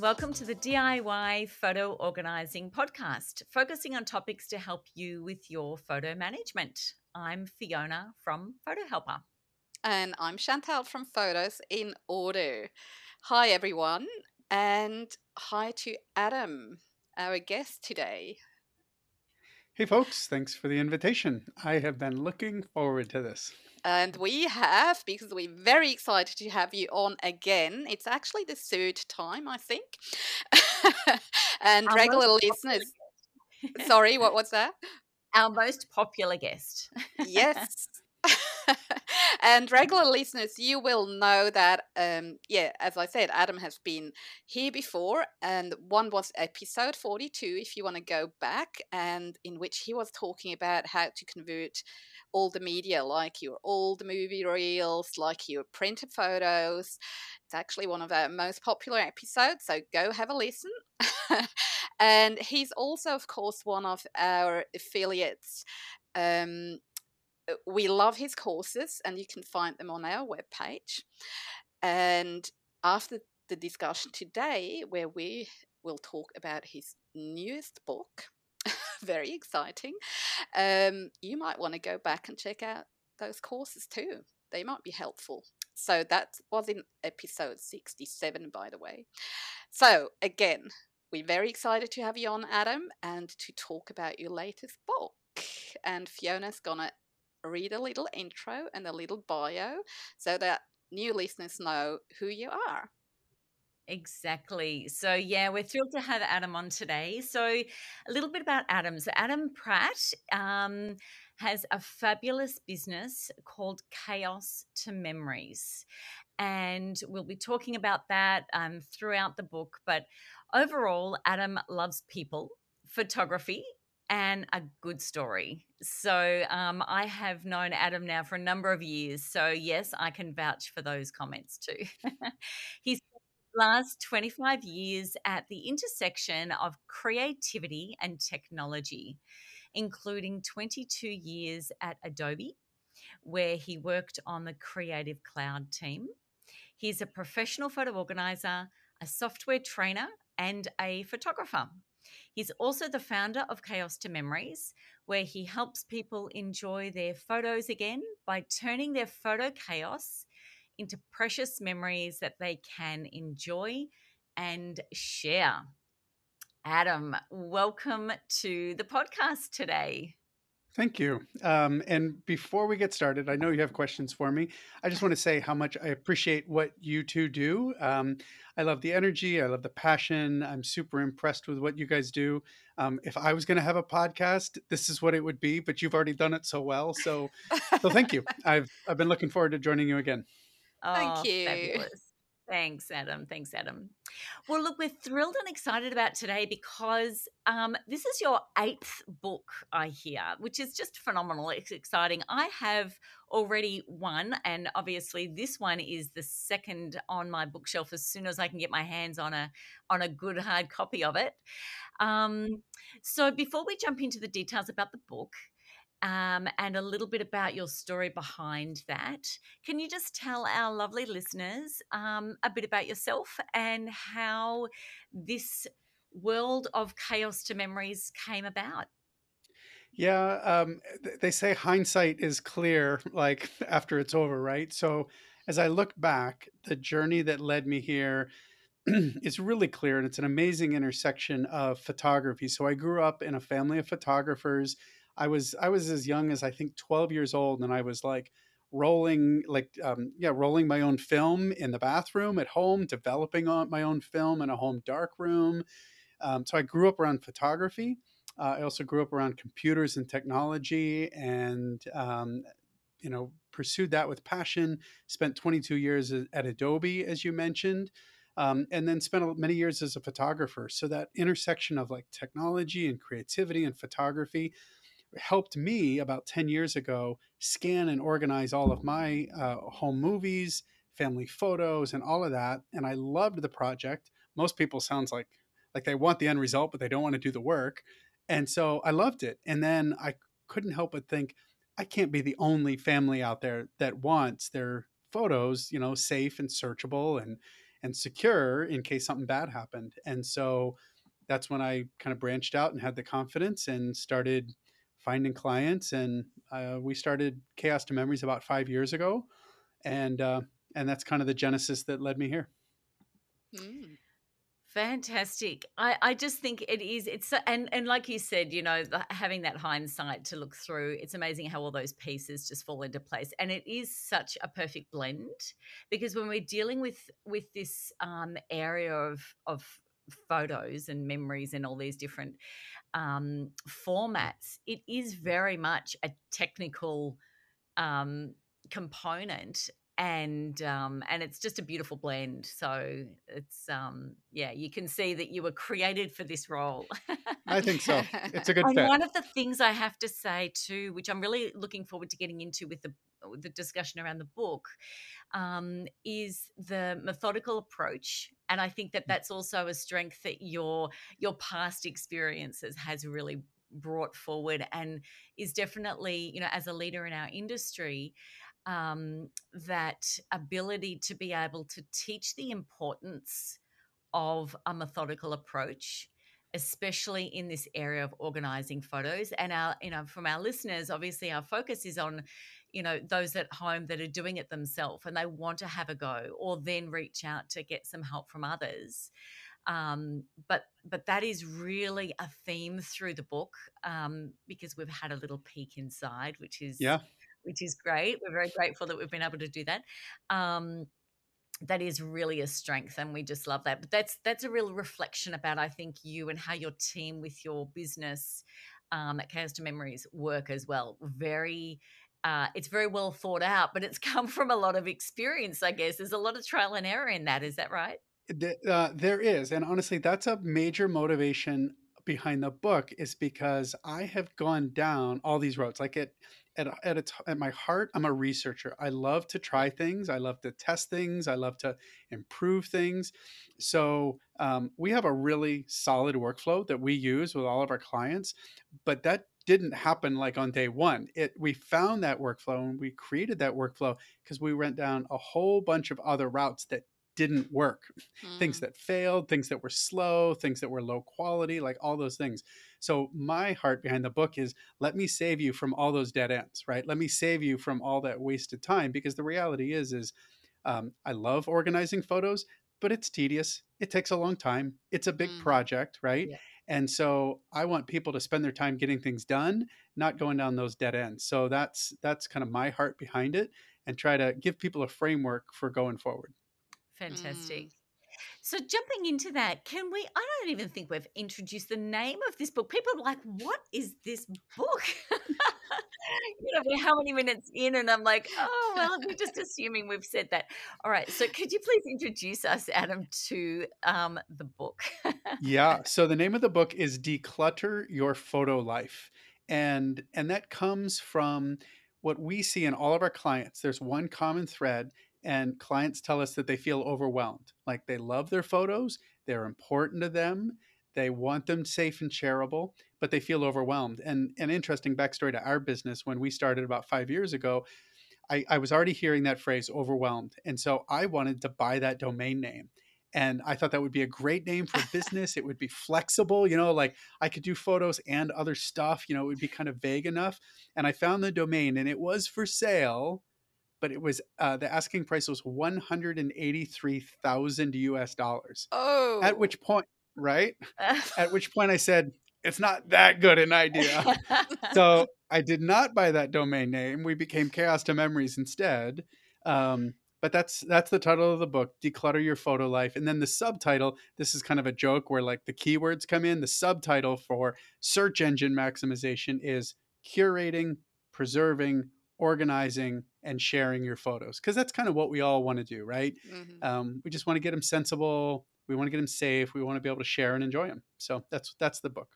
and welcome to the DIY Photo Organising Podcast, focusing on topics to help you with your photo management. I'm Fiona from Photo Helper. And I'm Chantal from Photos in Order. Hi, everyone, and hi to Adam, our guest today. Hey, folks, thanks for the invitation. I have been looking forward to this. And we have, because we're very excited to have you on again. It's actually the third time, I think. and Our regular listeners. Sorry, what was that? Our most popular guest. yes. and regular listeners, you will know that, um, yeah, as I said, Adam has been here before, and one was episode 42, if you want to go back, and in which he was talking about how to convert all the media, like your old movie reels, like your printed photos. It's actually one of our most popular episodes, so go have a listen. and he's also, of course, one of our affiliates. Um, uh, we love his courses and you can find them on our webpage. And after the discussion today, where we will talk about his newest book, very exciting, um, you might want to go back and check out those courses too. They might be helpful. So that was in episode 67, by the way. So, again, we're very excited to have you on, Adam, and to talk about your latest book. And Fiona's gonna read a little intro and a little bio so that new listeners know who you are. Exactly. So, yeah, we're thrilled to have Adam on today. So, a little bit about Adam. So, Adam Pratt um, has a fabulous business called Chaos to Memories. And we'll be talking about that um, throughout the book. But overall, Adam loves people, photography, and a good story. So, um, I have known Adam now for a number of years. So, yes, I can vouch for those comments too. He's last 25 years at the intersection of creativity and technology, including 22 years at Adobe, where he worked on the Creative Cloud team. He's a professional photo organizer, a software trainer, and a photographer. He's also the founder of Chaos to Memories, where he helps people enjoy their photos again by turning their photo chaos into precious memories that they can enjoy and share. Adam, welcome to the podcast today. Thank you. Um, and before we get started, I know you have questions for me. I just want to say how much I appreciate what you two do. Um, I love the energy, I love the passion. I'm super impressed with what you guys do. Um, if I was going to have a podcast, this is what it would be. But you've already done it so well, so so thank you. I've I've been looking forward to joining you again. Thank Oh, you. fabulous. Thanks, Adam. Thanks, Adam. Well, look, we're thrilled and excited about today because um, this is your eighth book, I hear, which is just phenomenal. It's exciting. I have already one, and obviously, this one is the second on my bookshelf as soon as I can get my hands on a on a good hard copy of it. Um, so, before we jump into the details about the book, um, and a little bit about your story behind that. Can you just tell our lovely listeners um, a bit about yourself and how this world of chaos to memories came about? Yeah, um, they say hindsight is clear, like after it's over, right? So as I look back, the journey that led me here is really clear, and it's an amazing intersection of photography. So I grew up in a family of photographers. I was I was as young as I think 12 years old, and I was like rolling like um, yeah rolling my own film in the bathroom at home developing my own film in a home dark room um, so i grew up around photography uh, I also grew up around computers and technology and, um, you know, pursued that with passion. Spent 22 years at Adobe, as you mentioned, um, and then spent many years as a photographer. So that intersection of like technology and creativity and photography helped me about 10 years ago scan and organize all of my uh, home movies, family photos, and all of that. And I loved the project. Most people sounds like like they want the end result, but they don't want to do the work. And so I loved it. And then I couldn't help but think, I can't be the only family out there that wants their photos, you know, safe and searchable and and secure in case something bad happened. And so that's when I kind of branched out and had the confidence and started finding clients. And uh, we started Chaos to Memories about five years ago, and uh, and that's kind of the genesis that led me here. Mm. Fantastic. I, I just think it is. It's and and like you said, you know, the, having that hindsight to look through, it's amazing how all those pieces just fall into place, and it is such a perfect blend because when we're dealing with with this um, area of of photos and memories and all these different um, formats, it is very much a technical um, component and um, and it's just a beautiful blend. So it's um, yeah, you can see that you were created for this role. I think so. It's a good and fit. One of the things I have to say too, which I'm really looking forward to getting into with the the discussion around the book, um, is the methodical approach, and I think that mm. that's also a strength that your your past experiences has really brought forward and is definitely you know as a leader in our industry um, that ability to be able to teach the importance of a methodical approach especially in this area of organizing photos and our you know from our listeners obviously our focus is on you know those at home that are doing it themselves and they want to have a go or then reach out to get some help from others um, but but that is really a theme through the book um, because we've had a little peek inside which is yeah which is great. We're very grateful that we've been able to do that. Um, that is really a strength and we just love that but that's that's a real reflection about i think you and how your team with your business um, at chaos to memories work as well very uh, it's very well thought out but it's come from a lot of experience i guess there's a lot of trial and error in that is that right uh, there is and honestly that's a major motivation behind the book is because i have gone down all these roads like at at, a, at my heart, I'm a researcher. I love to try things. I love to test things. I love to improve things. So um, we have a really solid workflow that we use with all of our clients, but that didn't happen like on day one. It we found that workflow and we created that workflow because we went down a whole bunch of other routes that didn't work. Mm. Things that failed, things that were slow, things that were low quality, like all those things. So my heart behind the book is let me save you from all those dead ends, right? Let me save you from all that wasted time because the reality is is um, I love organizing photos, but it's tedious. It takes a long time. It's a big mm. project, right? Yeah. And so I want people to spend their time getting things done, not going down those dead ends. So that's that's kind of my heart behind it and try to give people a framework for going forward. Fantastic. Mm. So jumping into that, can we? I don't even think we've introduced the name of this book. People are like, "What is this book?" you know, we're how many minutes in, and I'm like, "Oh well, we're just assuming we've said that." All right. So could you please introduce us, Adam, to um, the book? yeah. So the name of the book is "Declutter Your Photo Life," and and that comes from what we see in all of our clients. There's one common thread and clients tell us that they feel overwhelmed like they love their photos they're important to them they want them safe and shareable but they feel overwhelmed and an interesting backstory to our business when we started about five years ago I, I was already hearing that phrase overwhelmed and so i wanted to buy that domain name and i thought that would be a great name for business it would be flexible you know like i could do photos and other stuff you know it would be kind of vague enough and i found the domain and it was for sale but it was uh, the asking price was 183,000 US dollars. Oh. At which point, right? At which point I said, it's not that good an idea. so I did not buy that domain name. We became Chaos to Memories instead. Um, but that's that's the title of the book declutter your photo life and then the subtitle this is kind of a joke where like the keywords come in the subtitle for search engine maximization is curating preserving organizing and sharing your photos because that's kind of what we all want to do right mm-hmm. um, we just want to get them sensible we want to get them safe we want to be able to share and enjoy them so that's that's the book.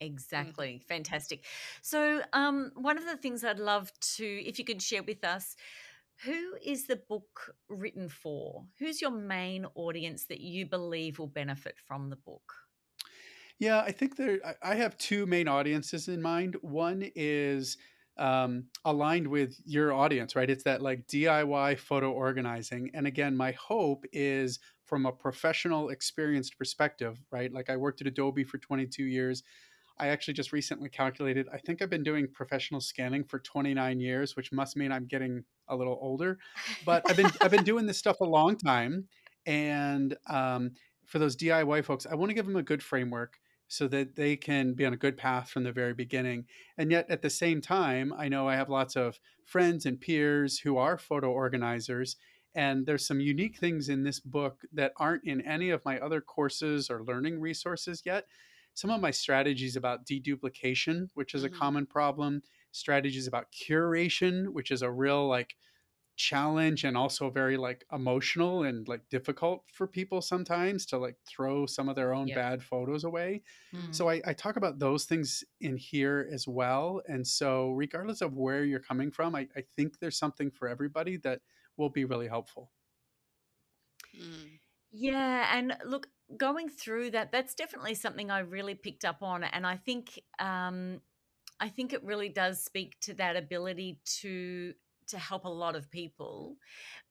Exactly mm-hmm. fantastic so um, one of the things i'd love to if you could share with us who is the book written for who's your main audience that you believe will benefit from the book yeah i think there i have two main audiences in mind one is um, aligned with your audience, right? It's that like DIY photo organizing. And again, my hope is from a professional, experienced perspective, right? Like I worked at Adobe for 22 years. I actually just recently calculated, I think I've been doing professional scanning for 29 years, which must mean I'm getting a little older. But I've been I've been doing this stuff a long time. And um, for those DIY folks, I want to give them a good framework so that they can be on a good path from the very beginning. And yet, at the same time, I know I have lots of friends and peers who are photo organizers. And there's some unique things in this book that aren't in any of my other courses or learning resources yet. Some of my strategies about deduplication, which is mm-hmm. a common problem, strategies about curation, which is a real like challenge and also very like emotional and like difficult for people sometimes to like throw some of their own bad photos away. Mm-hmm. So I, I talk about those things in here as well. And so regardless of where you're coming from, I, I think there's something for everybody that will be really helpful. Mm. Yeah, and look, going through that, that's definitely something I really picked up on, and I think, um, I think it really does speak to that ability to to help a lot of people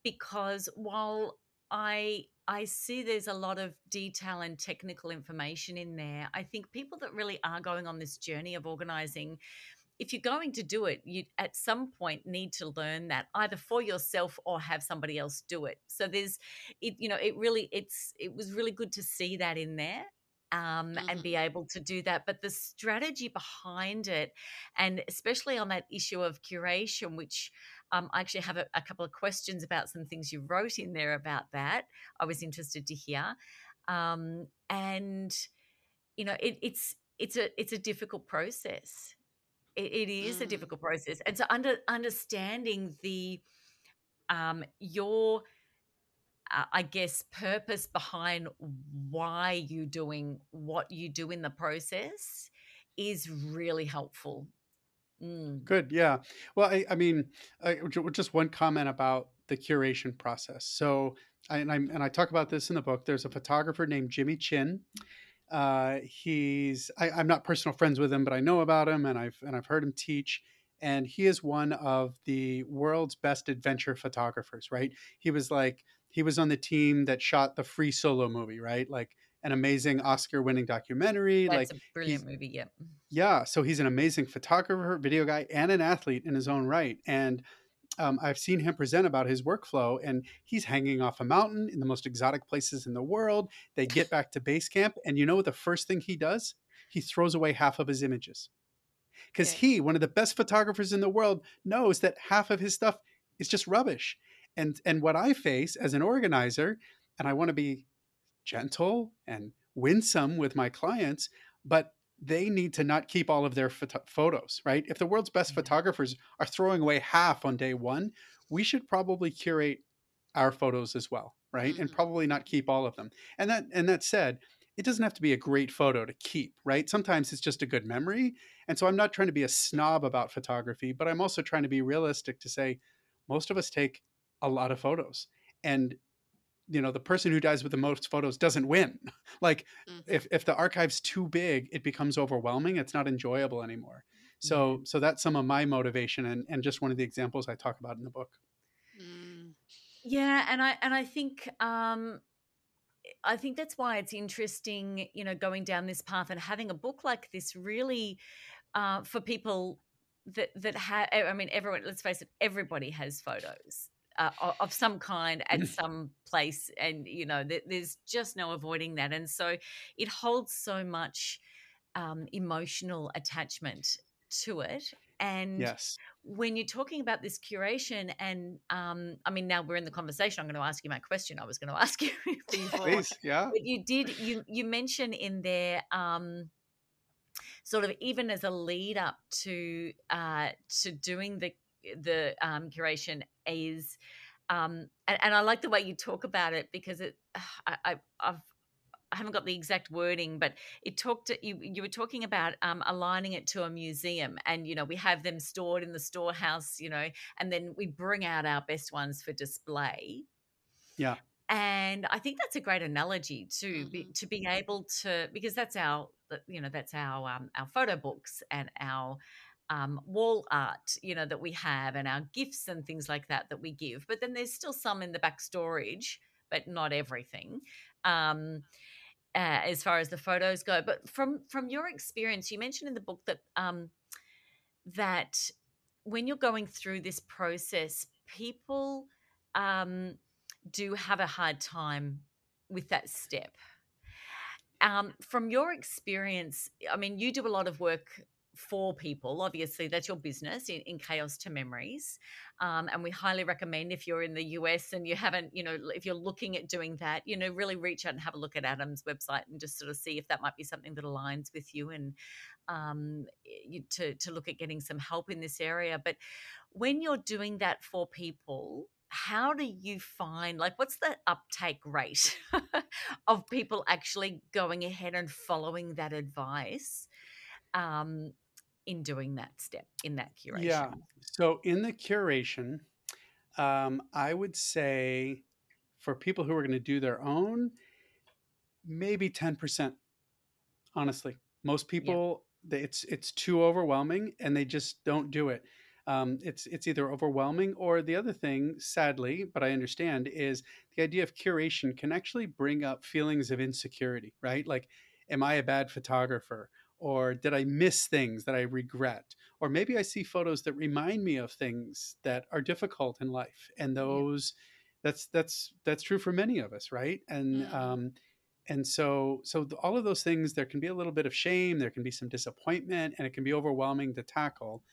because while I I see there's a lot of detail and technical information in there. I think people that really are going on this journey of organizing if you're going to do it, you at some point need to learn that either for yourself or have somebody else do it. So there's it you know, it really it's it was really good to see that in there um, mm-hmm. and be mm-hmm. able to do that. But the strategy behind it, and especially on that issue of curation, which um, I actually have a, a, couple of questions about some things you wrote in there about that. I was interested to hear, um, and you know, it, it's it's a it's a difficult process. It, it is mm. a difficult process, and so under understanding the um, your uh, I guess, purpose behind why you're doing what you do in the process is really helpful. Mm. Good. Yeah. Well, I, I mean, I, just one comment about the curation process. So, I, and I and I talk about this in the book. There's a photographer named Jimmy Chin. Uh, he's I, I'm not personal friends with him, but I know about him, and I've and I've heard him teach. And he is one of the world's best adventure photographers. Right? He was like he was on the team that shot the Free Solo movie. Right? Like an amazing Oscar-winning documentary. That's like a brilliant movie. Yeah. Yeah. So he's an amazing photographer, video guy, and an athlete in his own right. And um, I've seen him present about his workflow, and he's hanging off a mountain in the most exotic places in the world. They get back to base camp, and you know what the first thing he does? He throws away half of his images. Because yeah. he, one of the best photographers in the world, knows that half of his stuff is just rubbish. And and what I face as an organizer, and I want to be gentle and winsome with my clients, but they need to not keep all of their photos, right? If the world's best mm-hmm. photographers are throwing away half on day one, we should probably curate our photos as well, right? Mm-hmm. And probably not keep all of them. And that and that said, it doesn't have to be a great photo to keep, right? Sometimes it's just a good memory. And so I'm not trying to be a snob about photography, but I'm also trying to be realistic to say most of us take a lot of photos. And you know the person who dies with the most photos doesn't win like mm-hmm. if if the archive's too big it becomes overwhelming it's not enjoyable anymore so mm-hmm. so that's some of my motivation and and just one of the examples i talk about in the book mm. yeah and i and i think um I think that's why it's interesting, you know, going down this path and having a book like this really uh, for people that that have. I mean, everyone. Let's face it, everybody has photos uh, of some kind at some place and you know th- there's just no avoiding that and so it holds so much um, emotional attachment to it and yes. when you're talking about this curation and um, i mean now we're in the conversation i'm going to ask you my question i was going to ask you before Please, yeah. but you did you you mentioned in there um, sort of even as a lead up to uh, to doing the the um, curation is um, and, and, I like the way you talk about it because it I, I, I've I haven't got the exact wording, but it talked. You you were talking about um, aligning it to a museum, and you know we have them stored in the storehouse, you know, and then we bring out our best ones for display. Yeah, and I think that's a great analogy to mm-hmm. be, to being able to because that's our you know that's our um, our photo books and our um, wall art, you know, that we have and our gifts and things like that that we give. But then there's still some in the back storage, but not everything. Um, uh, as far as the photos go, but from from your experience, you mentioned in the book that um, that when you're going through this process, people um, do have a hard time with that step. Um, from your experience, I mean, you do a lot of work for people. Obviously, that's your business in, in Chaos to Memories. Um, and we highly recommend if you're in the US and you haven't, you know, if you're looking at doing that, you know, really reach out and have a look at Adam's website and just sort of see if that might be something that aligns with you and um, you, to, to look at getting some help in this area. But when you're doing that for people, how do you find like what's the uptake rate of people actually going ahead and following that advice um, in doing that step in that curation? Yeah. So in the curation, um, I would say for people who are going to do their own, maybe 10%. Honestly, most people, yeah. it's it's too overwhelming and they just don't do it. Um, it's it's either overwhelming or the other thing, sadly, but I understand, is the idea of curation can actually bring up feelings of insecurity, right? Like, am I a bad photographer? Or did I miss things that I regret? Or maybe I see photos that remind me of things that are difficult in life, and those yeah. that's that's that's true for many of us, right? And mm. um, and so so all of those things, there can be a little bit of shame, there can be some disappointment, and it can be overwhelming to tackle.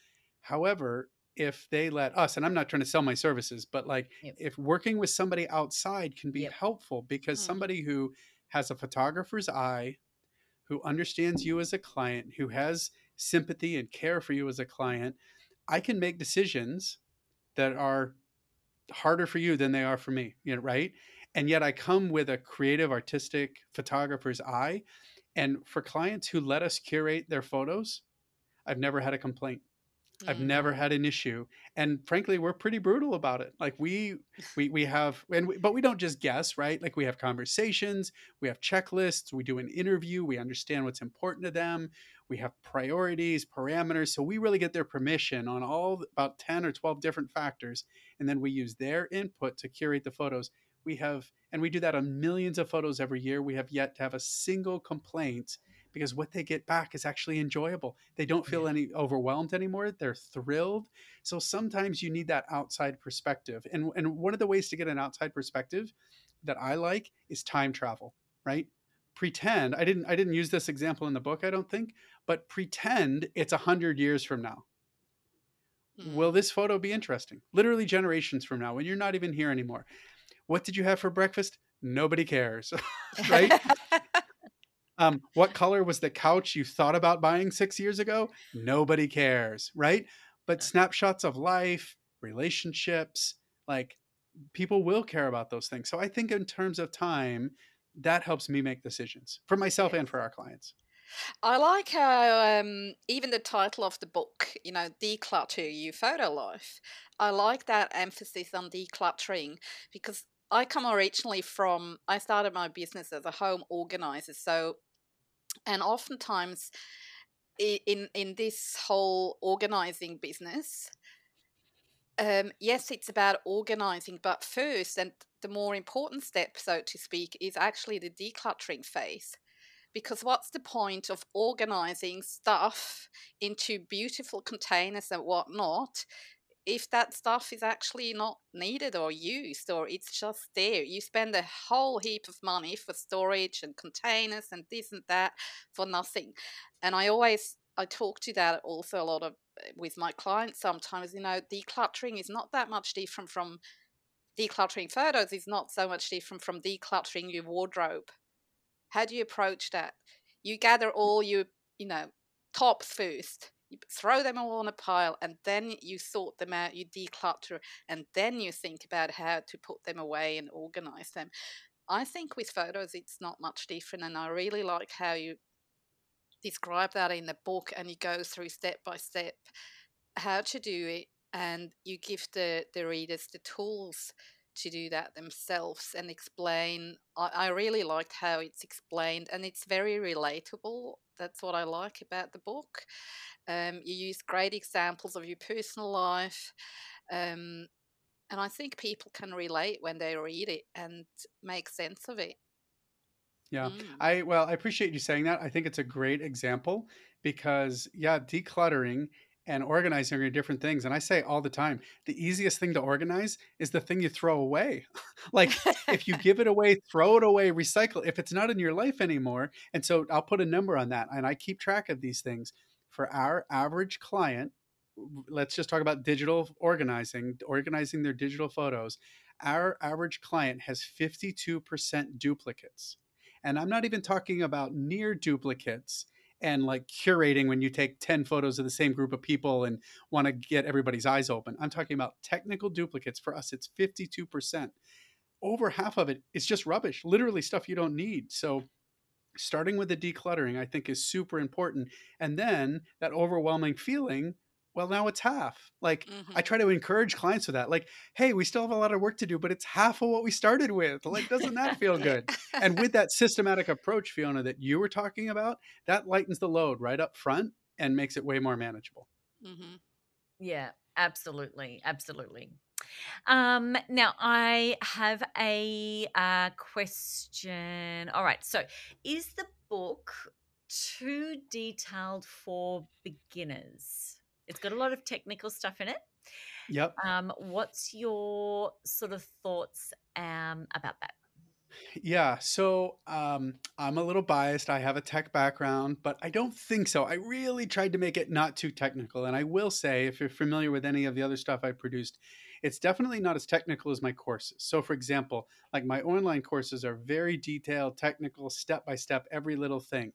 However, if they let us, and I'm not trying to sell my services, but like yep. if working with somebody outside can be yep. helpful because mm. somebody who has a photographer's eye who understands you as a client, who has sympathy and care for you as a client, I can make decisions that are harder for you than they are for me, you know, right? And yet I come with a creative artistic photographer's eye. And for clients who let us curate their photos, I've never had a complaint. I've never mm. had an issue, and frankly, we're pretty brutal about it. Like we we we have, and we, but we don't just guess, right? Like we have conversations, we have checklists, we do an interview, we understand what's important to them, we have priorities, parameters, so we really get their permission on all about ten or twelve different factors, and then we use their input to curate the photos. We have, and we do that on millions of photos every year. We have yet to have a single complaint because what they get back is actually enjoyable. They don't feel any overwhelmed anymore. They're thrilled. So sometimes you need that outside perspective. And and one of the ways to get an outside perspective that I like is time travel, right? Pretend, I didn't I didn't use this example in the book, I don't think, but pretend it's a hundred years from now. Mm. Will this photo be interesting? Literally generations from now, when you're not even here anymore. What did you have for breakfast? Nobody cares, right? Um, what color was the couch you thought about buying six years ago? Nobody cares, right? But snapshots of life, relationships, like people will care about those things. So I think in terms of time, that helps me make decisions for myself and for our clients. I like how um, even the title of the book, you know, declutter your photo life. I like that emphasis on decluttering because I come originally from, I started my business as a home organizer. So, and oftentimes in, in this whole organizing business, um, yes, it's about organizing, but first, and the more important step, so to speak, is actually the decluttering phase. Because what's the point of organizing stuff into beautiful containers and whatnot if that stuff is actually not needed or used or it's just there you spend a whole heap of money for storage and containers and this and that for nothing. And i always i talk to that also a lot of eh, with my clients sometimes you know decluttering is not that much different from decluttering photos is not so much different from decluttering your wardrobe. How do you approach that? You gather all your you know tops first throw them all on a pile and then you sort them out, you declutter, and then you think about how to put them away and organize them. I think with photos, it's not much different, and I really like how you describe that in the book and you go through step by step how to do it and you give the, the readers the tools to do that themselves and explain. I, I really liked how it's explained, and it's very relatable. That's what I like about the book. Um, you use great examples of your personal life. Um, and I think people can relate when they read it and make sense of it. Yeah. Mm. I well, I appreciate you saying that. I think it's a great example because yeah, decluttering and organizing are different things. And I say all the time, the easiest thing to organize is the thing you throw away. like if you give it away, throw it away, recycle if it's not in your life anymore. And so I'll put a number on that and I keep track of these things. For our average client, let's just talk about digital organizing, organizing their digital photos. Our average client has 52% duplicates. And I'm not even talking about near duplicates and like curating when you take 10 photos of the same group of people and want to get everybody's eyes open. I'm talking about technical duplicates. For us, it's 52%. Over half of it is just rubbish, literally stuff you don't need. So starting with the decluttering, I think is super important. And then that overwhelming feeling well now it's half like mm-hmm. i try to encourage clients with that like hey we still have a lot of work to do but it's half of what we started with like doesn't that feel good and with that systematic approach fiona that you were talking about that lightens the load right up front and makes it way more manageable mm-hmm. yeah absolutely absolutely um, now I have a uh, question. All right, so is the book too detailed for beginners? It's got a lot of technical stuff in it. Yep. Um, what's your sort of thoughts um, about that? Yeah, so um, I'm a little biased. I have a tech background, but I don't think so. I really tried to make it not too technical. And I will say, if you're familiar with any of the other stuff I produced, it's definitely not as technical as my courses. So, for example, like my online courses are very detailed, technical, step by step, every little thing.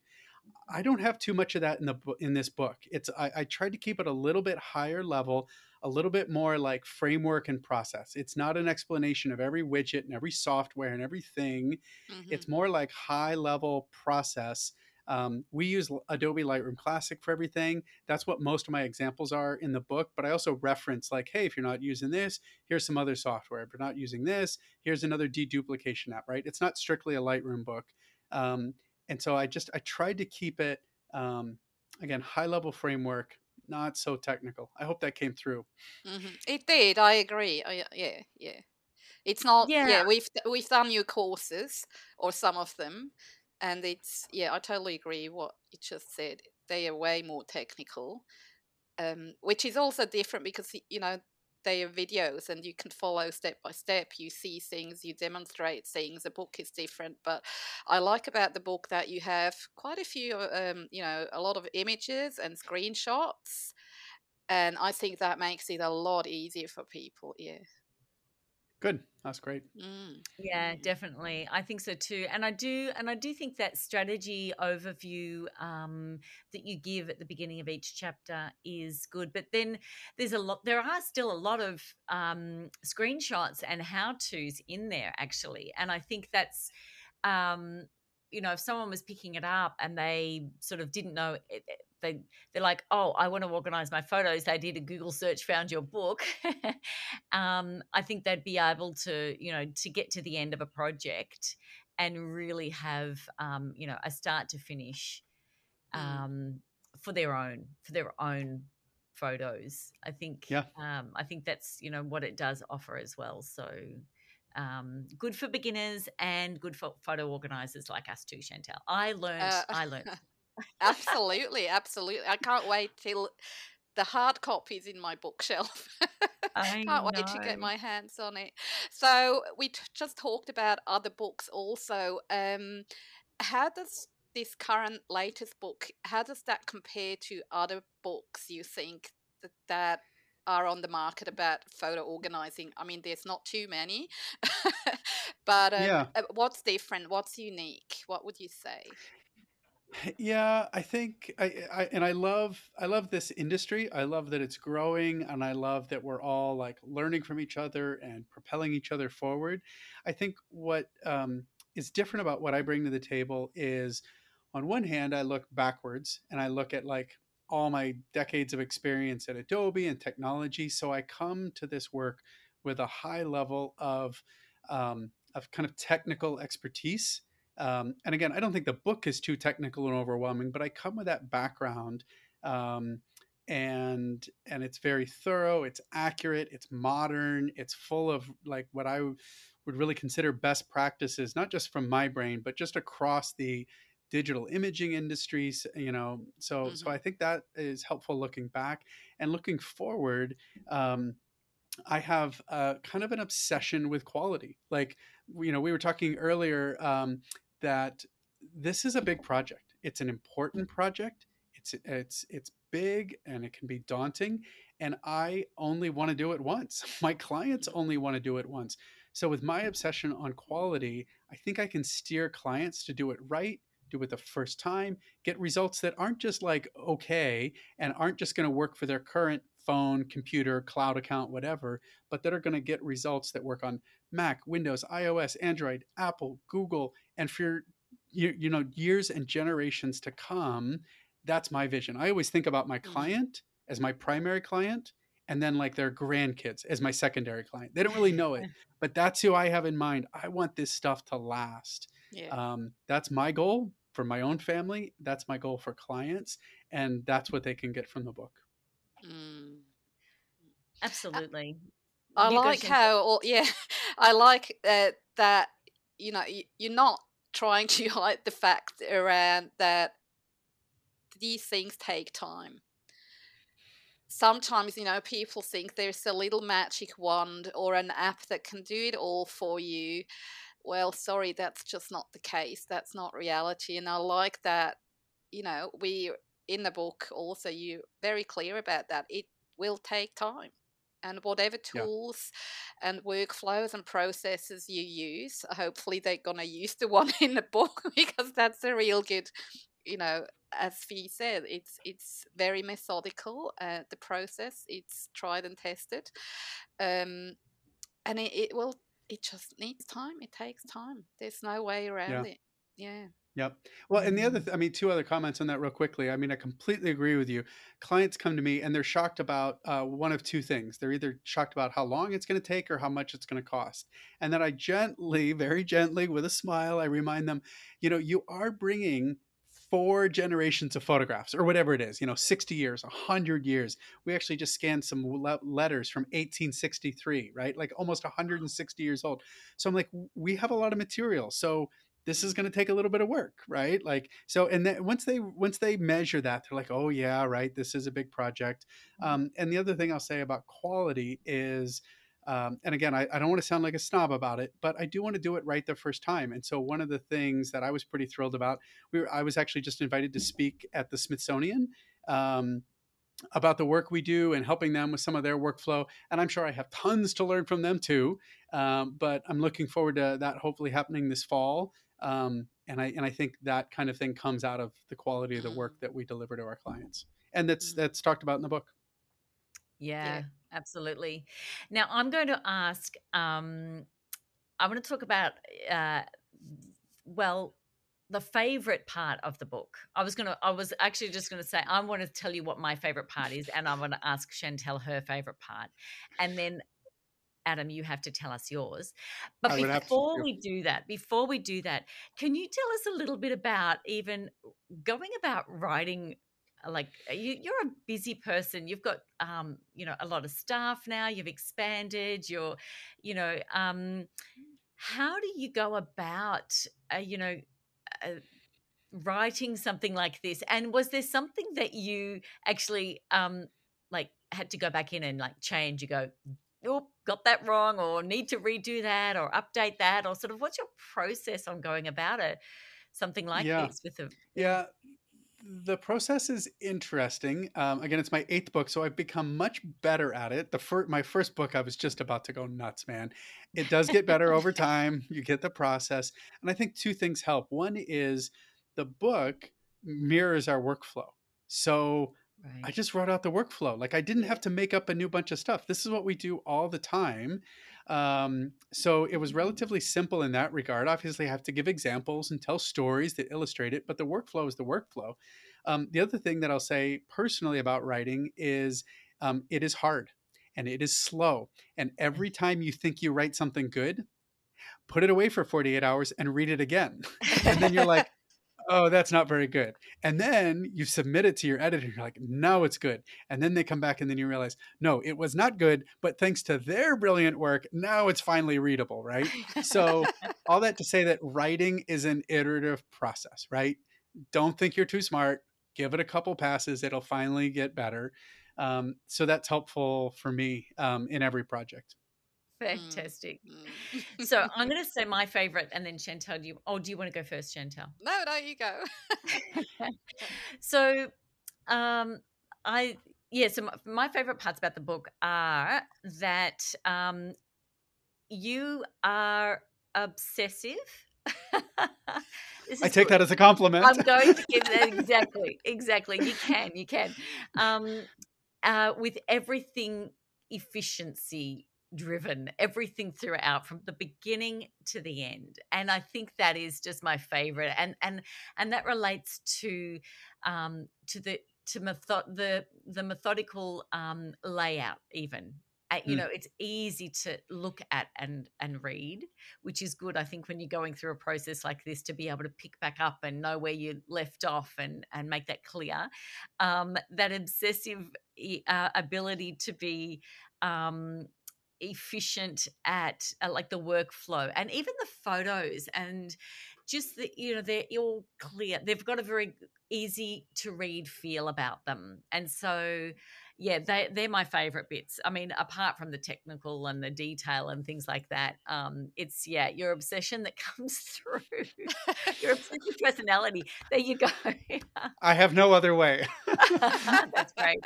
I don't have too much of that in the in this book. It's I, I tried to keep it a little bit higher level, a little bit more like framework and process. It's not an explanation of every widget and every software and everything. Mm-hmm. It's more like high level process. Um, we use Adobe Lightroom Classic for everything. That's what most of my examples are in the book. But I also reference like, hey, if you're not using this, here's some other software. If you're not using this, here's another deduplication app. Right? It's not strictly a Lightroom book. Um, and so I just I tried to keep it um, again high level framework, not so technical. I hope that came through. Mm-hmm. It did. I agree. I, yeah, yeah. It's not. Yeah. yeah, we've we've done new courses or some of them, and it's yeah. I totally agree. What you just said. They are way more technical, um, which is also different because you know they are videos and you can follow step by step. You see things, you demonstrate things. The book is different, but I like about the book that you have quite a few, um, you know, a lot of images and screenshots. And I think that makes it a lot easier for people. Yeah. Good. That's great. Mm. Yeah, definitely. I think so too. And I do, and I do think that strategy overview um, that you give at the beginning of each chapter is good. But then there's a lot. There are still a lot of um, screenshots and how tos in there actually, and I think that's um, you know, if someone was picking it up and they sort of didn't know, it, they they're like, oh, I want to organize my photos. They did a Google search, found your book. um, I think they'd be able to, you know, to get to the end of a project and really have, um, you know, a start to finish mm. um, for their own for their own photos. I think, yeah, um, I think that's you know what it does offer as well. So um, good for beginners and good for photo organizers like us too, Chantel. I learned. Uh, I learned. Absolutely, absolutely. I can't wait till the hard copy is in my bookshelf. I can't wait to get my hands on it. So we t- just talked about other books also. Um, how does this current latest book? How does that compare to other books? You think that that are on the market about photo organizing. I mean, there's not too many, but um, yeah. Uh, what's different? What's unique? What would you say? Yeah, I think I, I and I love I love this industry. I love that it's growing and I love that we're all like learning from each other and propelling each other forward. I think what um, is different about what I bring to the table is on one hand I look backwards and I look at like all my decades of experience at Adobe and technology. So I come to this work with a high level of um, of kind of technical expertise. Um, and again, I don't think the book is too technical and overwhelming, but I come with that background, um, and and it's very thorough. It's accurate. It's modern. It's full of like what I would really consider best practices, not just from my brain, but just across the digital imaging industries you know so mm-hmm. so i think that is helpful looking back and looking forward um, I have a, kind of an obsession with quality. Like, you know, we were talking earlier um, that this is a big project. It's an important mm. project. It's it's it's big and it can be daunting. And I only want to do it once. My clients only want to do it once. So with my obsession on quality, I think I can steer clients to do it right do it the first time, get results that aren't just like okay and aren't just going to work for their current phone, computer, cloud account, whatever, but that are going to get results that work on Mac, Windows, iOS, Android, Apple, Google, and for you, you know years and generations to come. That's my vision. I always think about my mm-hmm. client as my primary client and then like their grandkids as my secondary client. They don't really know it, but that's who I have in mind. I want this stuff to last. Yeah. Um, that's my goal for my own family. That's my goal for clients, and that's what they can get from the book. Mm. Absolutely. I, I like how, yeah, I like uh, that, you know, you're not trying to hide the fact around that these things take time. Sometimes, you know, people think there's a little magic wand or an app that can do it all for you. Well, sorry, that's just not the case. That's not reality. And I like that, you know, we in the book also you very clear about that it will take time and whatever tools yeah. and workflows and processes you use. Hopefully they're going to use the one in the book because that's a real good you know as Fee said it's it's very methodical uh, the process it's tried and tested um, and it, it will it just needs time. It takes time. There's no way around yeah. it. Yeah Yep. Well, and the other, th- I mean, two other comments on that real quickly. I mean, I completely agree with you. Clients come to me and they're shocked about uh, one of two things. They're either shocked about how long it's going to take or how much it's going to cost. And then I gently, very gently, with a smile, I remind them, you know, you are bringing four generations of photographs or whatever it is, you know, 60 years, 100 years. We actually just scanned some le- letters from 1863, right? Like almost 160 years old. So I'm like, we have a lot of material. So this is going to take a little bit of work right like so and then once they once they measure that they're like oh yeah right this is a big project mm-hmm. um, and the other thing i'll say about quality is um, and again I, I don't want to sound like a snob about it but i do want to do it right the first time and so one of the things that i was pretty thrilled about we were, i was actually just invited to speak at the smithsonian um, about the work we do and helping them with some of their workflow. And I'm sure I have tons to learn from them too. Um, but I'm looking forward to that hopefully happening this fall. Um, and I and I think that kind of thing comes out of the quality of the work mm. that we deliver to our clients, and that's mm. that's talked about in the book. Yeah, yeah. absolutely. Now I'm going to ask. Um, I want to talk about. Uh, well, the favorite part of the book. I was gonna. I was actually just gonna say I want to tell you what my favorite part is, and I want to ask Chantel her favorite part, and then Adam, you have to tell us yours. But before we do that, before we do that, can you tell us a little bit about even going about writing? Uh, like uh, you, are a busy person. You've got, um, you know, a lot of staff now. You've expanded. You're, you know, um, how do you go about, uh, you know, uh, writing something like this? And was there something that you actually, um, like, had to go back in and like change? You go, oh, got that wrong, or need to redo that, or update that, or sort of what's your process on going about it? Something like yeah. this with a yeah. The process is interesting. Um, again, it's my eighth book, so I've become much better at it. The fir- my first book, I was just about to go nuts, man. It does get better over time. You get the process, and I think two things help. One is the book mirrors our workflow. So Right. I just wrote out the workflow. Like I didn't have to make up a new bunch of stuff. This is what we do all the time. Um, so it was relatively simple in that regard. Obviously, I have to give examples and tell stories that illustrate it, but the workflow is the workflow. Um, the other thing that I'll say personally about writing is um, it is hard. and it is slow. And every time you think you write something good, put it away for 48 hours and read it again. and then you're like, oh, that's not very good. And then you submit it to your editor. You're like, no, it's good. And then they come back and then you realize, no, it was not good, but thanks to their brilliant work, now it's finally readable, right? So, all that to say that writing is an iterative process, right? Don't think you're too smart. Give it a couple passes, it'll finally get better. Um, so, that's helpful for me um, in every project. Fantastic. Mm. so I'm going to say my favorite, and then Chantal, do you? Oh, do you want to go first, Chantal? No, no, you go. so, um, I yeah. So my, my, favorite parts about the book are that um, you are obsessive. I take good. that as a compliment. I'm going to give that exactly, exactly. You can, you can. Um, uh, with everything efficiency driven everything throughout from the beginning to the end and i think that is just my favorite and and and that relates to um to the to method the the methodical um layout even uh, you mm. know it's easy to look at and and read which is good i think when you're going through a process like this to be able to pick back up and know where you left off and and make that clear um that obsessive uh, ability to be um efficient at uh, like the workflow and even the photos and just the you know they're all clear. They've got a very easy to read feel about them. And so yeah they, they're my favorite bits. I mean apart from the technical and the detail and things like that um it's yeah your obsession that comes through. Your obsessive personality. There you go. I have no other way. That's great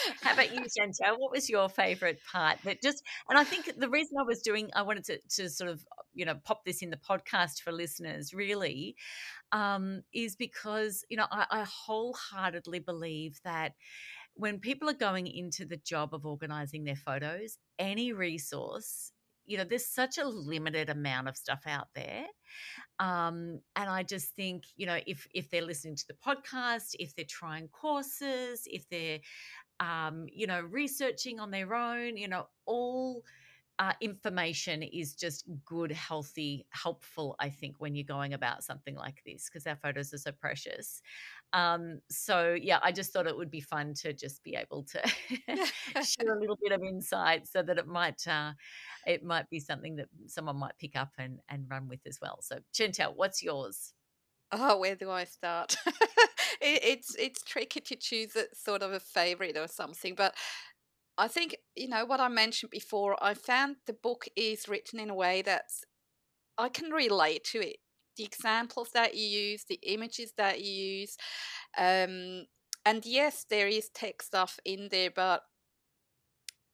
how about you, Chantal? What was your favorite part? That just, and I think the reason I was doing, I wanted to, to sort of, you know, pop this in the podcast for listeners really, um, is because, you know, I, I wholeheartedly believe that when people are going into the job of organizing their photos, any resource you know there's such a limited amount of stuff out there um, and i just think you know if if they're listening to the podcast if they're trying courses if they're um, you know, researching on their own, you know, all uh, information is just good, healthy, helpful, I think, when you're going about something like this because our photos are so precious. Um, so, yeah, I just thought it would be fun to just be able to share a little bit of insight so that it might. Uh, it might be something that someone might pick up and, and run with as well. So, Chantal, what's yours? Oh, where do I start? it, it's it's tricky to choose a sort of a favorite or something, but I think you know what I mentioned before. I found the book is written in a way that I can relate to it. The examples that you use, the images that you use, um, and yes, there is tech stuff in there, but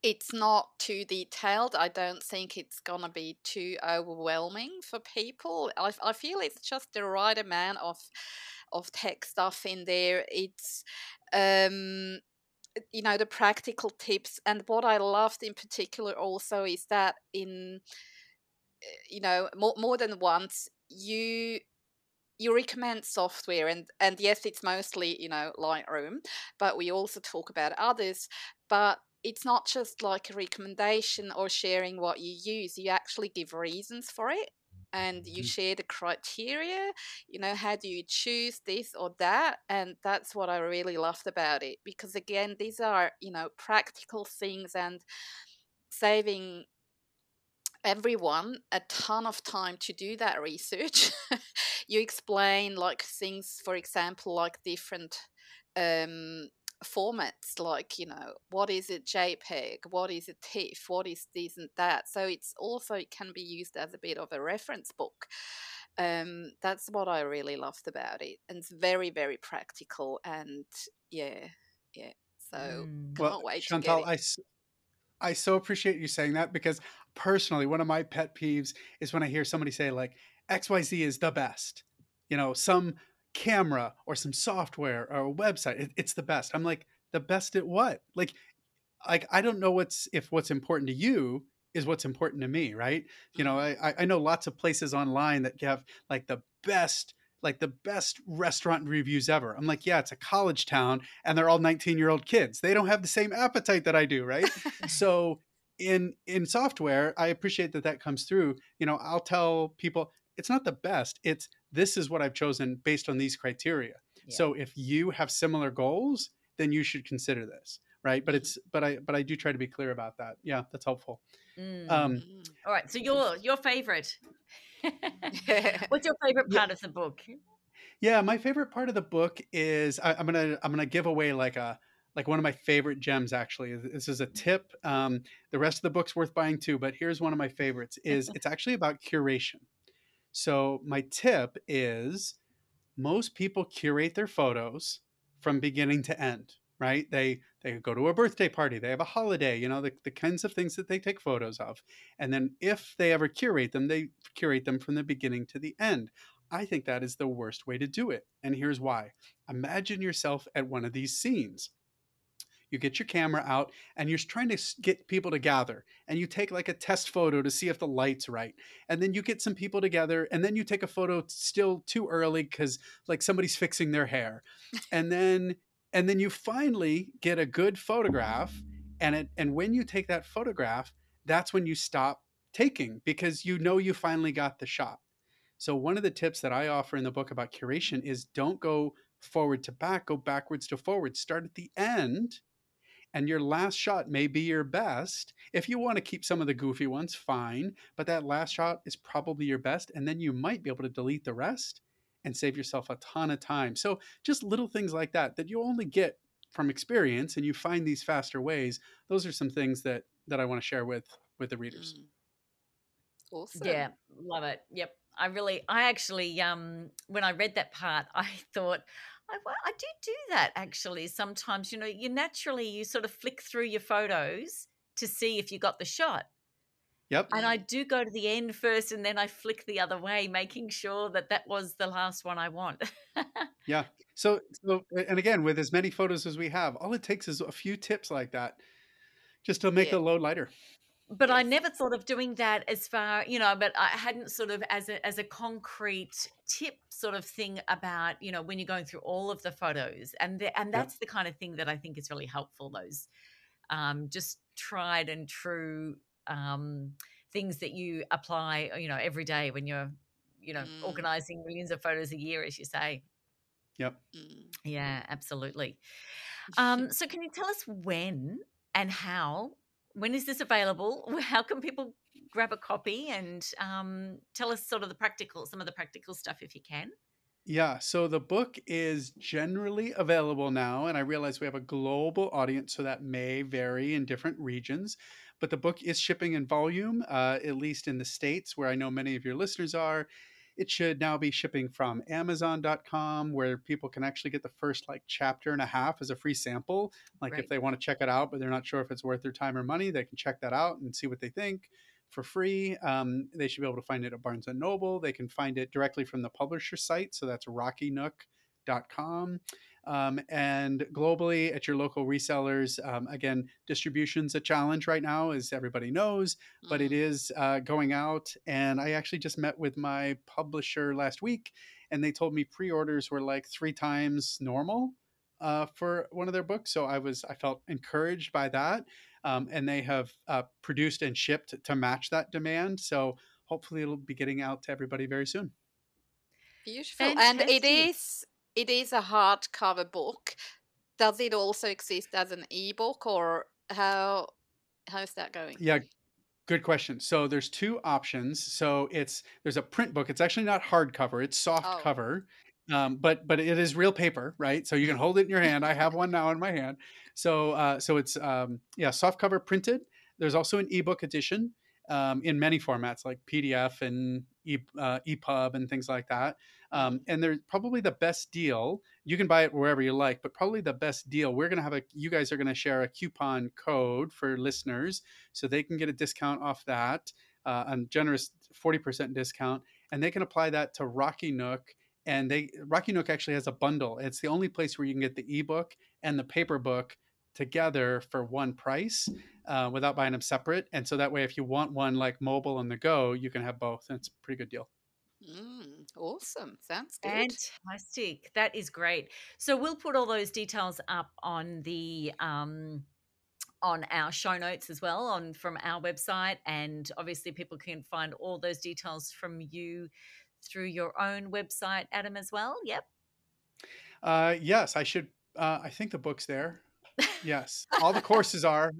it's not too detailed. I don't think it's gonna be too overwhelming for people. I, I feel it's just the right amount of of tech stuff in there. It's um, you know the practical tips, and what I loved in particular also is that in eh, you know more more than once you you recommend software and and yes it's mostly you know lightroom but we also talk about others but it's not just like a recommendation or sharing what you use. You actually give reasons for it and you mm-hmm. share the criteria you know how do you choose this or that and that's what i really loved about it because again these are you know practical things and saving everyone a ton of time to do that research you explain like things for example like different um formats like you know what is a jpeg what is a tiff what is this and that so it's also it can be used as a bit of a reference book um, that's what i really loved about it and it's very very practical and yeah yeah so mm. can't well, wait chantal i i so appreciate you saying that because personally one of my pet peeves is when i hear somebody say like xyz is the best you know some camera or some software or a website. It, it's the best. I'm like, the best at what? Like, like I don't know what's if what's important to you is what's important to me, right? You know, mm-hmm. I I know lots of places online that have like the best like the best restaurant reviews ever. I'm like, yeah, it's a college town and they're all 19 year old kids. They don't have the same appetite that I do, right? so in in software, I appreciate that that comes through. You know, I'll tell people it's not the best. It's this is what I've chosen based on these criteria. Yeah. So if you have similar goals, then you should consider this, right? But it's but I but I do try to be clear about that. Yeah, that's helpful. Mm. Um, All right. So your your favorite. What's your favorite part yeah. of the book? Yeah, my favorite part of the book is I, am gonna I'm gonna give away like a like one of my favorite gems actually this is a tip um, the rest of the book's worth buying too but here's one of my favorites is it's actually about curation so my tip is most people curate their photos from beginning to end right? They they go to a birthday party they have a holiday you know the, the kinds of things that they take photos of. And then if they ever curate them they curate them from the beginning to the end. I think that is the worst way to do it and here's why. Imagine yourself at one of these scenes you get your camera out and you're trying to get people to gather and you take like a test photo to see if the light's right and then you get some people together and then you take a photo still too early because like somebody's fixing their hair and then and then you finally get a good photograph and it and when you take that photograph that's when you stop taking because you know you finally got the shot. So one of the tips that i offer in the book about curation is don't go forward to back go backwards to forward start at the end and your last shot may be your best. If you want to keep some of the goofy ones, fine, but that last shot is probably your best, and then you might be able to delete the rest and save yourself a ton of time. So, just little things like that that you only get from experience and you find these faster ways. Those are some things that that I want to share with with the readers. Mm. Awesome. Yeah, love it. Yep. I really I actually um when I read that part, I thought I, I do do that actually sometimes. You know, you naturally you sort of flick through your photos to see if you got the shot. Yep. And I do go to the end first and then I flick the other way, making sure that that was the last one I want. yeah. So, so, and again, with as many photos as we have, all it takes is a few tips like that just to make yeah. the load lighter but yes. I never thought of doing that as far, you know, but I hadn't sort of as a as a concrete tip sort of thing about, you know, when you're going through all of the photos. And the, and that's the kind of thing that I think is really helpful, those um, just tried and true um, things that you apply, you know, every day when you're, you know, mm. organizing millions of photos a year, as you say. Yep. Mm. Yeah, absolutely. Um, so can you tell us when and how when is this available? How can people grab a copy and um, tell us sort of the practical, some of the practical stuff if you can? Yeah, so the book is generally available now, and I realize we have a global audience, so that may vary in different regions. But the book is shipping in volume, uh, at least in the States, where I know many of your listeners are it should now be shipping from amazon.com where people can actually get the first like chapter and a half as a free sample like right. if they want to check it out but they're not sure if it's worth their time or money they can check that out and see what they think for free. Um, they should be able to find it at barnes and noble. They can find it directly from the publisher site so that's rockynook.com um, and globally at your local resellers. Um, again, distribution's a challenge right now, as everybody knows, but mm-hmm. it is uh, going out. And I actually just met with my publisher last week, and they told me pre-orders were like three times normal uh, for one of their books. So I was I felt encouraged by that, um, and they have uh, produced and shipped to match that demand. So hopefully it'll be getting out to everybody very soon. Beautiful, Fantastic. and it is it is a hardcover book. Does it also exist as an ebook, or how how is that going? Yeah, good question. So there's two options. So it's there's a print book. It's actually not hardcover. It's soft oh. cover. Um, but but it is real paper, right? So you can hold it in your hand. I have one now in my hand. So uh, so it's um, yeah, soft cover printed. There's also an ebook edition um, in many formats like PDF and e, uh, EPUB and things like that. Um, and they're probably the best deal. You can buy it wherever you like, but probably the best deal. We're going to have a, you guys are going to share a coupon code for listeners so they can get a discount off that, uh, a generous 40% discount. And they can apply that to Rocky Nook. And they, Rocky Nook actually has a bundle. It's the only place where you can get the ebook and the paper book together for one price uh, without buying them separate. And so that way, if you want one like mobile on the go, you can have both. And it's a pretty good deal. Mm. Awesome. Sounds good. Fantastic. That is great. So we'll put all those details up on the um on our show notes as well on from our website and obviously people can find all those details from you through your own website adam as well yep Uh, yes, I should. Uh, I think the book's there. Yes, all the courses are.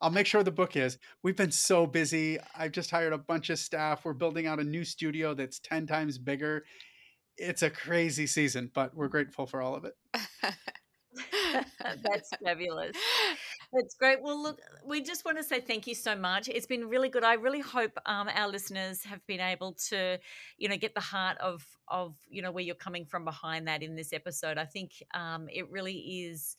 I'll make sure the book is. We've been so busy. I've just hired a bunch of staff. We're building out a new studio that's 10 times bigger. It's a crazy season, but we're grateful for all of it. That's fabulous. That's great. Well, look, we just want to say thank you so much. It's been really good. I really hope um, our listeners have been able to, you know, get the heart of of you know where you're coming from behind that in this episode. I think um, it really is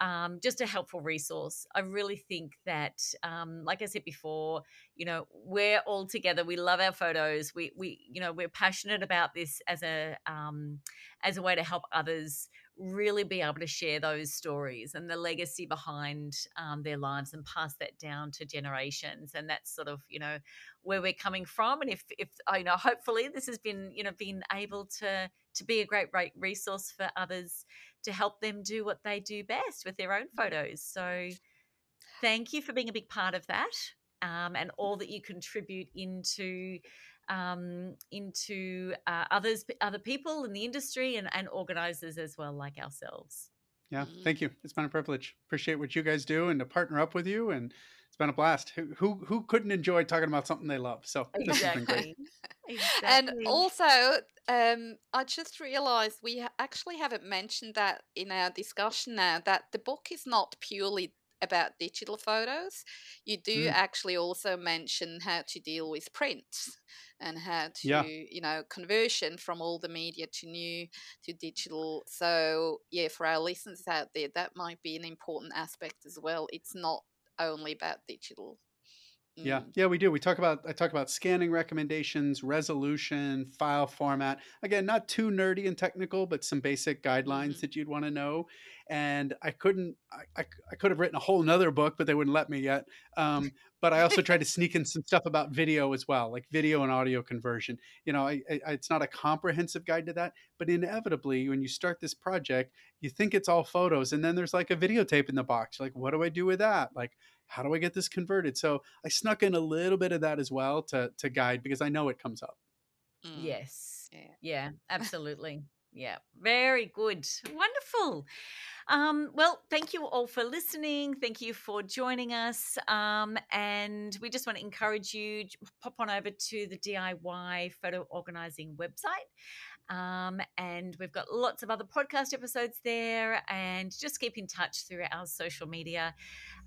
um, just a helpful resource. I really think that, um, like I said before, you know, we're all together. We love our photos. We, we, you know, we're passionate about this as a, um, as a way to help others really be able to share those stories and the legacy behind um, their lives and pass that down to generations. And that's sort of, you know, where we're coming from. And if, if, you know, hopefully this has been, you know, been able to, to be a great resource for others to help them do what they do best with their own photos. So thank you for being a big part of that um, and all that you contribute into um, into uh, others, other people in the industry and, and organizers as well, like ourselves. Yeah, thank you. It's been a privilege. Appreciate what you guys do and to partner up with you and it's been a blast. Who who, who couldn't enjoy talking about something they love? So exactly. this has been great. exactly. And also, um, I just realized we actually haven't mentioned that in our discussion now that the book is not purely about digital photos. You do mm. actually also mention how to deal with print and how to yeah. you know conversion from all the media to new to digital. So yeah, for our listeners out there, that might be an important aspect as well. It's not only about digital. Yeah, mm. yeah, we do. We talk about I talk about scanning recommendations, resolution, file format. Again, not too nerdy and technical, but some basic guidelines mm-hmm. that you'd want to know. And I couldn't, I, I, I, could have written a whole nother book, but they wouldn't let me yet. Um, but I also tried to sneak in some stuff about video as well, like video and audio conversion. You know, I, I, it's not a comprehensive guide to that, but inevitably, when you start this project, you think it's all photos, and then there's like a videotape in the box. You're like, what do I do with that? Like, how do I get this converted? So I snuck in a little bit of that as well to to guide because I know it comes up. Mm. Yes. Yeah. yeah, absolutely. yeah, very good. Wonderful. Um, well, thank you all for listening. Thank you for joining us. Um, and we just want to encourage you pop on over to the DIY photo organizing website. Um, and we've got lots of other podcast episodes there. And just keep in touch through our social media,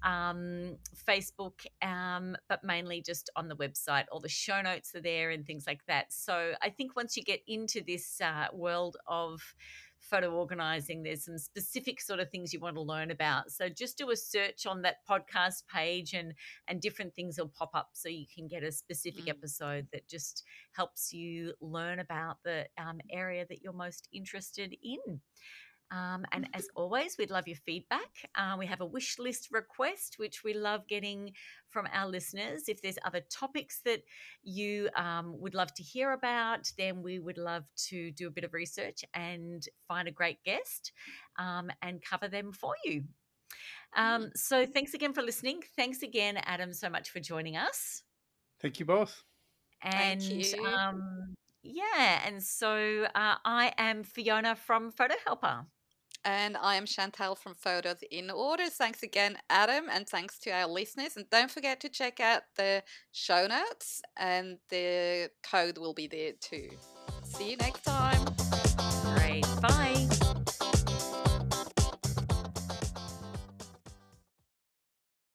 um, Facebook, um, but mainly just on the website. All the show notes are there and things like that. So I think once you get into this uh, world of photo organizing, there's some specific sort of things you want to learn about. So just do a search on that podcast page and and different things will pop up so you can get a specific mm. episode that just helps you learn about the um, area that you're most interested in. Um, and as always, we'd love your feedback. Uh, we have a wish list request, which we love getting from our listeners. If there's other topics that you um, would love to hear about, then we would love to do a bit of research and find a great guest um, and cover them for you. Um, so thanks again for listening. Thanks again, Adam, so much for joining us. Thank you both. And you. Um, yeah, and so uh, I am Fiona from Photo Helper. And I am Chantal from Photos in Order. Thanks again, Adam, and thanks to our listeners. And don't forget to check out the show notes, and the code will be there too. See you next time. Great. Bye.